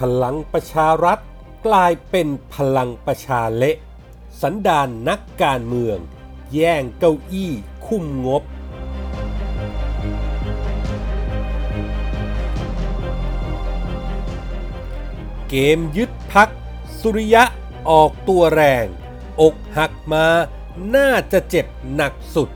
พลังประชารัฐ กลายเป็นพลังประชาเละ สันดานนักการเมือง แย่งเก้าอี้คุ้มงบ เกมยึดพัก สุริยะออกตัวแรง อกหักมา น่าจะเจ็บหนักสุด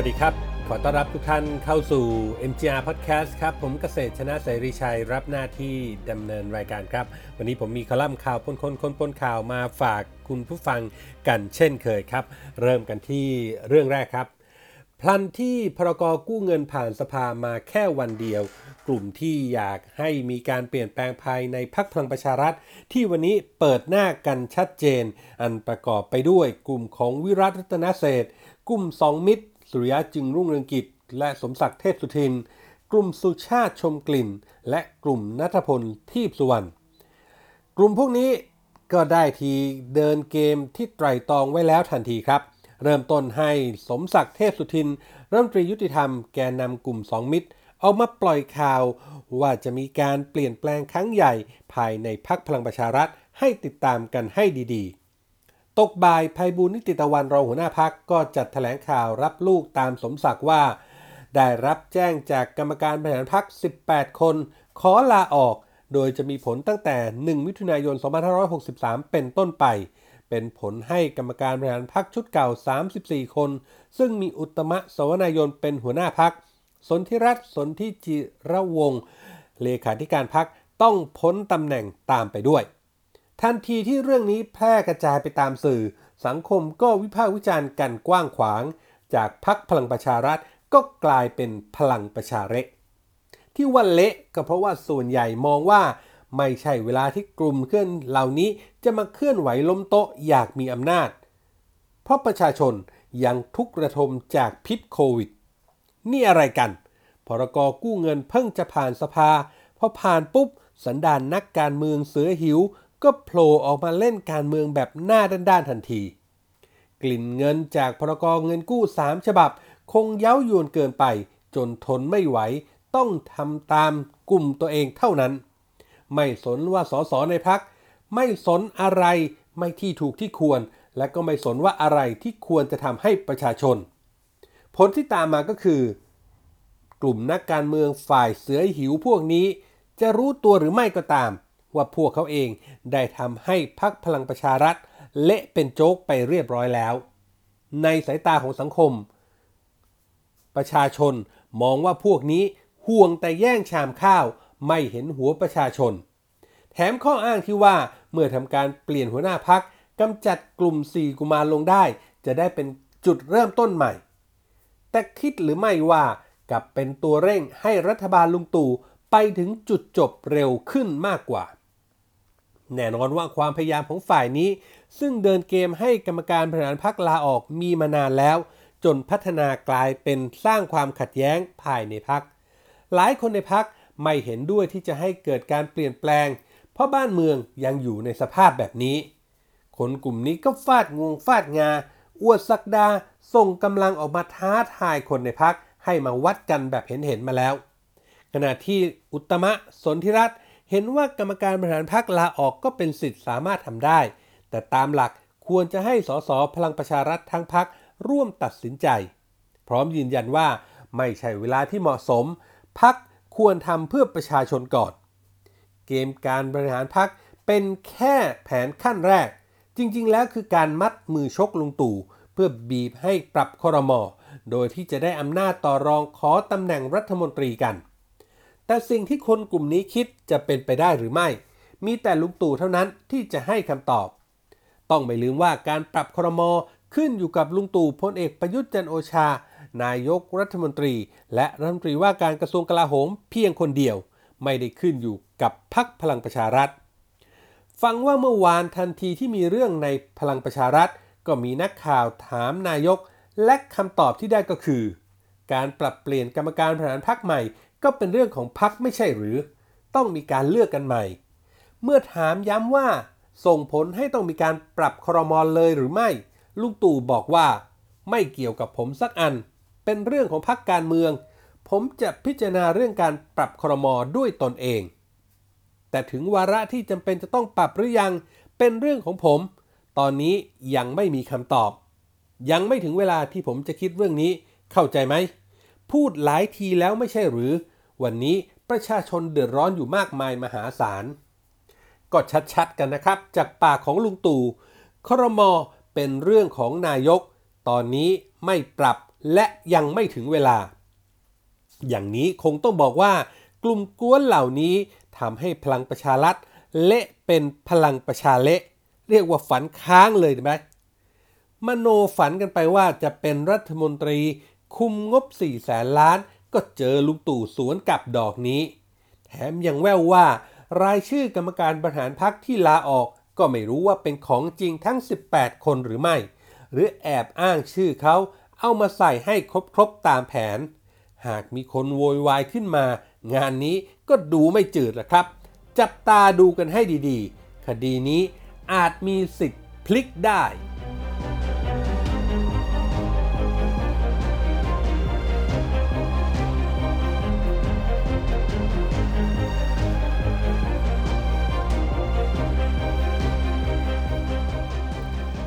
วัสดีครับ ขอต้อนรับทุกท่านเข้าสู่ MGR Podcast ครับ ผมเกษตรชนะเสรีชัย รับหน้าที่ดำเนินรายการครับ วันนี้ผมมีคอลัมน์ข่าวปนคนคนปนข่าวมาฝากคุณผู้ฟังกันเช่นเคยครับ เริ่มกันที่เรื่องแรกครับ พลันที่พรกกู้เงินผ่านสภามาแค่วันเดียว กลุ่มที่อยากให้มีการเปลี่ยนแปลงภายในพักพลังประชารัฐ ที่วันนี้เปิดหน้ากันชัดเจน อันประกอบไปด้วยกลุ่มของวิรัตรัตนเศษกลุ่มสองมิตร สุริยะจึงรุ่งเรืองกิจ และสมศักดิ์เทพสุทิน กลุ่มสุชาติชมกลิ่น และกลุ่มนัทพลทีพสุวรรณกลุ่มพวกนี้ก็ได้ทีเดินเกมที่ไตร่ตรองไว้แล้วทันทีครับ เริ่มต้นให้สมศักดิ์เทพสุทินรัฐมนตรียุติธรรมแกนนำกลุ่มสองมิตรเอามาปล่อยข่าว ว่าจะมีการเปลี่ยนแปลงครั้งใหญ่ภายในพักพลังประชารัฐให้ติดตามกันให้ดีๆ ตกบ่ายภัยบูลนิติตะวันรองหัวหน้าพักก็จัดแถลงข่าวรับลูกตามสมศักดิ์ว่า ได้รับแจ้งจากกรรมการบริหารพัก 18 คน ขอลาออก โดยจะมีผลตั้งแต่ 1 มิถุนายน 2563 เป็นต้นไป เป็นผลให้กรรมการบริหารพักชุดเก่า 34 คน ซึ่งมีอุตมะสวนายนเป็นหัวหน้าพัก สนธิรัตน์สนธิจิระวงเลขาธิการพักต้องพ้นตำแหน่งตามไปด้วย ทันทีที่เรื่องนี้แพร่กระจายไปตามสื่อ สังคมก็วิพากษ์วิจารณ์กันกว้างขวาง จากพักพลังประชารัฐก็กลายเป็นพลังประชาเละที่ว่าเละก็เพราะว่าส่วนใหญ่มองว่า ไม่ใช่เวลาที่กลุ่มเคลื่อนเหล่านี้จะมาเคลื่อนไหวล้มโต๊ะอยากมีอำนาจ เพราะประชาชนยังทุกระทมจากพิษโควิด นี่อะไรกัน พรกกู้เงินเพิ่งจะผ่านสภาพอผ่านปุ๊บ สันดานนักการเมืองเสือหิว ก็โผล่ออกมาเล่นการเมืองแบบหน้าด้านๆทันที กลิ่นเงินจากพรกเงินกู้ 3 ฉบับ คงเย้ายวนเกินไป จนทนไม่ไหว ต้องทำตามกลุ่มตัวเองเท่านั้น ไม่สนว่าสสในพัก ไม่สนอะไรไม่ที่ถูกที่ควร และก็ไม่สนว่าอะไรที่ควรจะทำให้ประชาชน ผลที่ตามมาก็คือ กลุ่มนักการเมืองฝ่ายเสือหิวพวกนี้ จะรู้ตัวหรือไม่ก็ตาม ว่าพวกเขาเองได้ทำให้พักพลังประชารัฐ เละเป็นโจ๊กไปเรียบร้อยแล้ว ในสายตาของสังคม ประชาชนมองว่าพวกนี้ห่วงแต่แย่งชามข้าวไม่เห็นหัวประชาชน แถมข้ออ้างที่ว่าเมื่อทำการเปลี่ยนหัวหน้าพักกำจัดกลุ่มสี่กุมารลงได้ จะได้เป็นจุดเริ่มต้นใหม่ แต่คิดหรือไม่ว่ากับเป็นตัวเร่งให้รัฐบาลลุงตู่ไปถึงจุดจบเร็วขึ้นมากกว่า แน่นอนว่าความพยายามของฝ่ายนี้ ซึ่งเดินเกมให้กรรมการบริหารพักลาออกมีมานานแล้ว จนพัฒนากลายเป็นสร้างความขัดแย้งภายในพักหลายคนในพักไม่เห็นด้วยที่จะให้เกิดการเปลี่ยนแปลง เพราะบ้านเมืองยังอยู่ในสภาพแบบนี้ คนกลุ่มนี้ก็ฟาดงวงฟาดงาอวดสักดาส่งกำลังออกมาท้าทายคนในพักให้มาวัดกันแบบเห็นๆมาแล้ว ขณะที่อุตมะสนธิรัตน์ เห็นว่ากรรมการบริหารพักลาออกก็เป็นสิทธิ์สามารถทำได้ แต่ตามหลักควรจะให้สสพลังประชารัฐทั้งพักร่วมตัดสินใจ พร้อมยืนยันว่าไม่ใช่เวลาที่เหมาะสมพักควรทำเพื่อประชาชนก่อน เกมการบริหารพักเป็นแค่แผนขั้นแรก จริงๆ แล้วคือการมัดมือชกลุงตู่ เพื่อบีบให้ปรับคอรมอโดยที่จะได้อำนาจต่อรองขอตำแหน่งรัฐมนตรีกัน แต่สิ่งที่คนกลุ่มนี้คิดจะเป็นไปได้หรือไม่ มีแต่ลุงตู่เท่านั้นที่จะให้คำตอบ ต้องไม่ลืมว่าการปรับครมขึ้นอยู่กับลุงตู่พลเอกประยุทธ์จันโอชา นายกรัฐมนตรี และรัฐมนตรีว่าการกระทรวงกลาโหมเพียงคนเดียว ไม่ได้ขึ้นอยู่กับพักพลังประชารัฐ ฟังว่าเมื่อวานทันทีที่มีเรื่องในพลังประชารัฐ ก็มีนักข่าวถามนายก และคำตอบที่ได้ก็คือ การปรับเปลี่ยนกรรมการบริหารพักใหม่ ก็เป็นเรื่องของพักไม่ใช่หรือ ต้องมีการเลือกกันใหม่ เมื่อถามย้ำว่า ส่งผลให้ต้องมีการปรับครมอเลยหรือไม่ ลุงตู่บอกว่า ไม่เกี่ยวกับผมสักอัน เป็นเรื่องของพรรคการเมือง ผมจะพิจารณาเรื่องการปรับครมอด้วยตนเอง แต่ถึงวาระที่จำเป็นจะต้องปรับหรือยังเป็นเรื่องของผม ตอนนี้ยังไม่มีคำตอบ ยังไม่ถึงเวลาที่ผมจะคิดเรื่องนี้ เข้าใจไหม พูดหลายทีแล้วไม่ใช่หรือ วันนี้ประชาชนเดือดร้อนอยู่มากมายมหาศาล ก็ชัดๆกันนะครับ จากปากของลุงตู่ครมเป็นเรื่องของนายก ตอนนี้ไม่ปรับและยังไม่ถึงเวลา อย่างนี้คงต้องบอกว่า กลุ่มกวนเหล่านี้ทำให้พลังประชารัฐเละเป็นพลังประชาเละ เรียกว่าฝันค้างเลยไหมมโนฝันกันไปว่าจะเป็นรัฐมนตรี คุมงบ4แสนล้านก็เจอลุงตู่สวนกับดอกนี้ แถมยังแววว่ารายชื่อกรรมการบริหารพักที่ลาออก ก็ไม่รู้ว่าเป็นของจริงทั้ง 18 คนหรือไม่ หรือแอบอ้างชื่อเขาเอามาใส่ให้ครบๆตามแผน หากมีคนโวยวายขึ้นมา งานนี้ก็ดูไม่จืดละครับ จับตาดูกันให้ดีๆ คดีนี้อาจมีสิทธิ์พลิกได้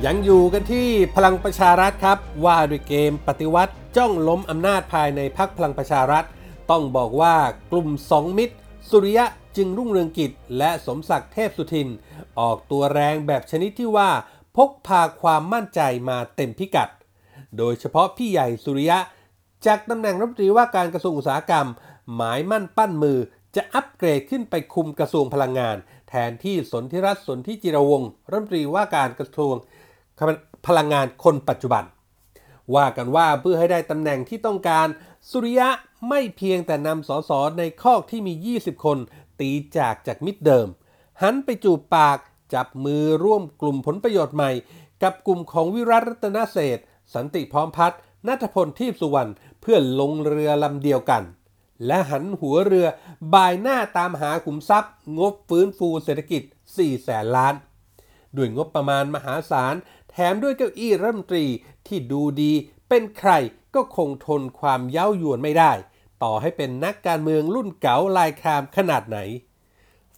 ยังอยู่กันที่พลังประชารัฐครับ ว่าด้วยเกมปฏิวัติจ้องล้มอำนาจภายในพักพลังประชารัฐ ต้องบอกว่ากลุ่มสองมิตร สุริยะจึงรุ่งเรืองกิจ และสมศักดิ์เทพสุทิน ออกตัวแรงแบบชนิดที่ว่า พกพาความมั่นใจมาเต็มพิกัด โดยเฉพาะพี่ใหญ่สุริยะ จากตำแหน่งรัฐมนตรีว่าการกระทรวงอุตสาหกรรม หมายมั่นปั้นมือจะอัปเกรดขึ้นไปคุมกระทรวงพลังงาน แทนที่สนธิรัตน์สนธิจิรวงรัฐมนตรีว่าการกระทรวง พลังงานคนปัจจุบัน ว่ากันว่าเพื่อให้ได้ตำแหน่งที่ต้องการ สุริยะไม่เพียงแต่นำสสในคอกที่มี 20 คน ตีจากจากมิตรเดิม หันไปจูบปากจับมือร่วมกลุ่มผลประโยชน์ใหม่ กับกลุ่มของวิรัตรัตนเศษสันติพร้อมพัฒน์นัทพลทีพสุวรรณเพื่อลงเรือลำเดียวกัน และหันหัวเรือบ่ายหน้าตามหาขุมทรัพย์ งบฟื้นฟูเศรษฐกิจ 4 แสนล้าน ด้วยงบประมาณมหาศาล แถมด้วยเก้าอี้รัฐมนตรีที่ดูดีเป็นใครก็คงทนความเย้ายวนไม่ได้ ต่อให้เป็นนักการเมืองรุ่นเก๋าลายคามขนาดไหน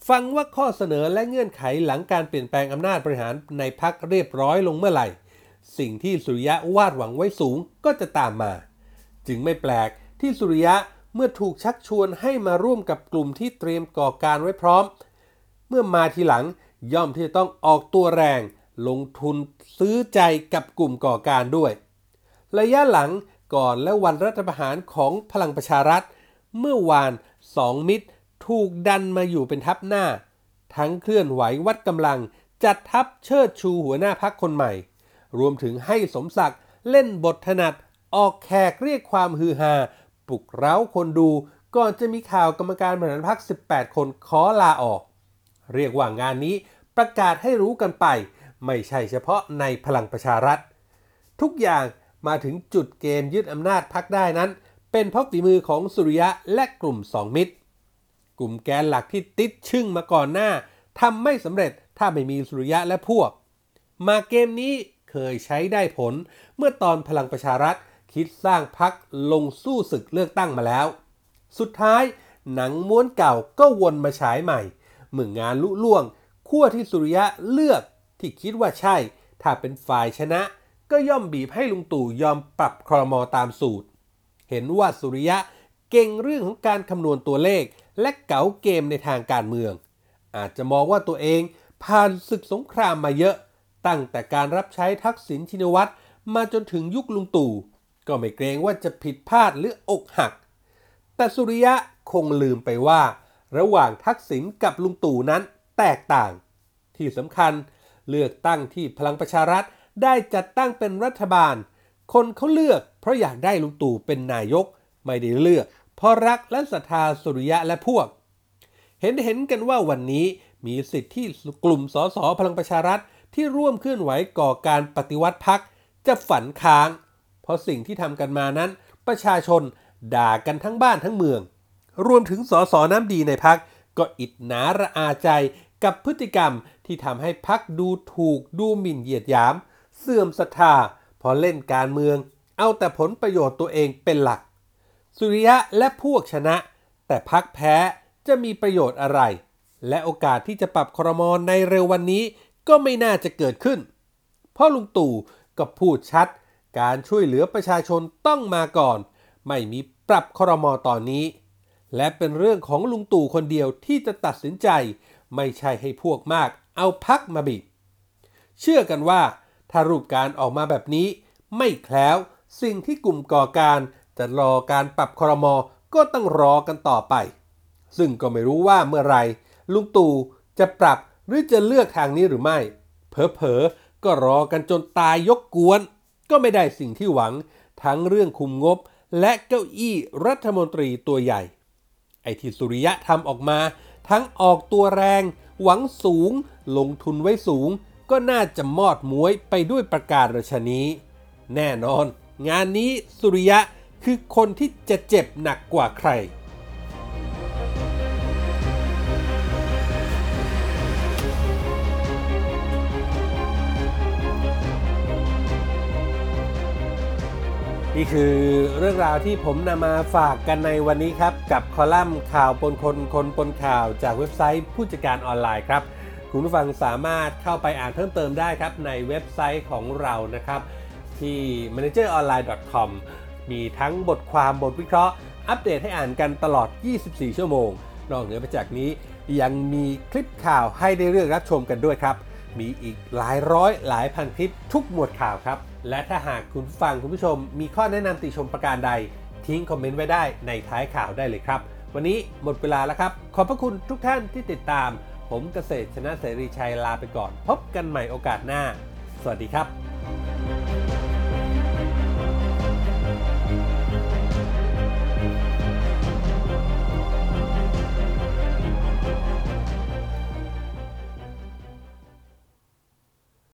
ฟังว่าข้อเสนอและเงื่อนไขหลังการเปลี่ยนแปลงอำนาจบริหารในพักเรียบร้อยลงเมื่อไหร่ สิ่งที่สุริยะวาดหวังไว้สูงก็จะตามมา จึงไม่แปลกที่สุริยะเมื่อถูกชักชวนให้มาร่วมกับกลุ่มที่เตรียมก่อการไว้พร้อม เมื่อมาทีหลังย่อมที่จะต้องออกตัวแรง ลงทุนซื้อใจกับกลุ่มก่อการด้วย ระยะหลังก่อนและวันรัฐประหารของพลังประชารัฐ เมื่อวานสองมิตรถูกดันมาอยู่เป็นทัพหน้า ทั้งเคลื่อนไหววัดกำลัง จัดทัพเชิดชูหัวหน้าพักคนใหม่ รวมถึงให้สมศักดิ์เล่นบทถนัดออกแขกเรียกความฮือฮาปลุกเร้าคนดูก่อนจะมีข่าวกรรมการบริหารพัก18 คนขอลาออก เรียกว่างานนี้ประกาศให้รู้กันไป ไม่ใช่เฉพาะในพลังประชารัฐ ทุกอย่างมาถึงจุดเกมยึดอำนาจพักได้นั้น เป็นเพราะฝีมือของสุริยะและกลุ่มสองมิตร กลุ่มแกนหลักที่ติดชึ่งมาก่อนหน้าทำไม่สำเร็จถ้าไม่มีสุริยะและพวก มาเกมนี้เคยใช้ได้ผล เมื่อตอนพลังประชารัฐคิดสร้างพักลงสู้ศึกเลือกตั้งมาแล้ว สุดท้ายหนังม้วนเก่าก็วนมาฉายใหม่เมื่องานลุล่วงขั้วที่สุริยะเลือก ที่คิดว่าใช่ ถ้าเป็นฝ่ายชนะ ก็ย่อมบีบให้ลุงตู่ยอมปรับครมอตามสูตร เห็นว่าสุริยะเก่งเรื่องของการคำนวณตัวเลข และเก๋าเกมในทางการเมือง อาจจะมองว่าตัวเองผ่านศึกสงครามมาเยอะ ตั้งแต่การรับใช้ทักษิณชินวัตรมาจนถึงยุคลุงตู่ ก็ไม่เกรงว่าจะผิดพลาดหรืออกหัก แต่สุริยะคงลืมไปว่า ระหว่างทักษิณกับลุงตู่นั้นแตกต่าง ที่สำคัญ เลือกตั้งที่พลังประชารัฐได้จัดตั้งเป็นรัฐบาล คนเขาเลือก เพราะอยากได้ลุงตู่เป็นนายก ไม่ได้เลือก เพราะรักและศรัทธาสุริยะและพวก เห็นเห็นกันว่าวันนี้มีสิทธิ์ที่กลุ่มสสพลังประชารัฐที่ร่วมเคลื่อนไหวก่อการปฏิวัติพักจะฝันค้าง เพราะสิ่งที่ทำกันมานั้น ประชาชนด่ากันทั้งบ้านทั้งเมือง รวมถึงสสน้ำดีในพักก็อิดหนาระอาใจ กับพฤติกรรมที่ทำให้พักดูถูกดูหมิ่นเหยียดหยาม เสื่อมศรัทธาพอเล่นการเมือง เอาแต่ผลประโยชน์ตัวเองเป็นหลัก สุริยะและพวกชนะ แต่พักแพ้จะมีประโยชน์อะไร และโอกาสที่จะปรับครมอในเร็ววันนี้ก็ไม่น่าจะเกิดขึ้น เพราะลุงตู่ก็พูดชัด การช่วยเหลือประชาชนต้องมาก่อน ไม่มีปรับครมอตอนนี้ และเป็นเรื่องของลุงตู่คนเดียวที่จะตัดสินใจ ไม่ใช่ให้พวกมากเอาพักมาบีบ เชื่อกันว่าถ้ารูปการออกมาแบบนี้ ไม่แคล้วสิ่งที่กลุ่มก่อการจะรอการปรับครมอก็ต้องรอกันต่อไป ซึ่งก็ไม่รู้ว่าเมื่อไหรลุงตู่จะปรับหรือจะเลือกทางนี้หรือไม่เผลอๆก็รอกันจนตายยกกวน ก็ไม่ได้สิ่งที่หวังทั้งเรื่องคุมงบและเก้าอี้รัฐมนตรีตัวใหญ่ ไอ้ที่สุริยะทำออกมา ทั้งออกตัวแรง หวังสูง ลงทุนไว้สูง ก็น่าจะมอดม้วยไปด้วยประกาศราชนี้ แน่นอน งานนี้สุริยะคือคนที่จะเจ็บหนักกว่าใคร นี่คือเรื่องราวที่ผมนำมาฝากกันในวันนี้ครับ กับคอลัมน์ข่าวปนคนคนปนข่าวจากเว็บไซต์ผู้จัดการออนไลน์ครับ คุณผู้ฟังสามารถเข้าไปอ่านเพิ่มเติมได้ครับ ในเว็บไซต์ของเรานะครับ ที่ manageronline.com มีทั้งบทความบทวิเคราะห์ อัปเดตให้อ่านกันตลอด 24 ชั่วโมง นอกเหนือไปจากนี้ยังมีคลิปข่าวให้ได้เลือกรับชมกันด้วยครับ มีอีกหลายร้อยหลายพันคลิปทุกหมวดข่าวครับ และถ้าหากคุณผู้ฟังคุณผู้ชม มีข้อแนะนำติชมประการใด ทิ้งคอมเมนต์ไว้ได้ในท้ายข่าวได้เลยครับ วันนี้หมดเวลาแล้วครับ ขอบพระคุณทุกท่านที่ติดตาม ผมเกษตรชนะเสรีชัยลาไปก่อน พบกันใหม่โอกาสหน้า สวัสดีครับ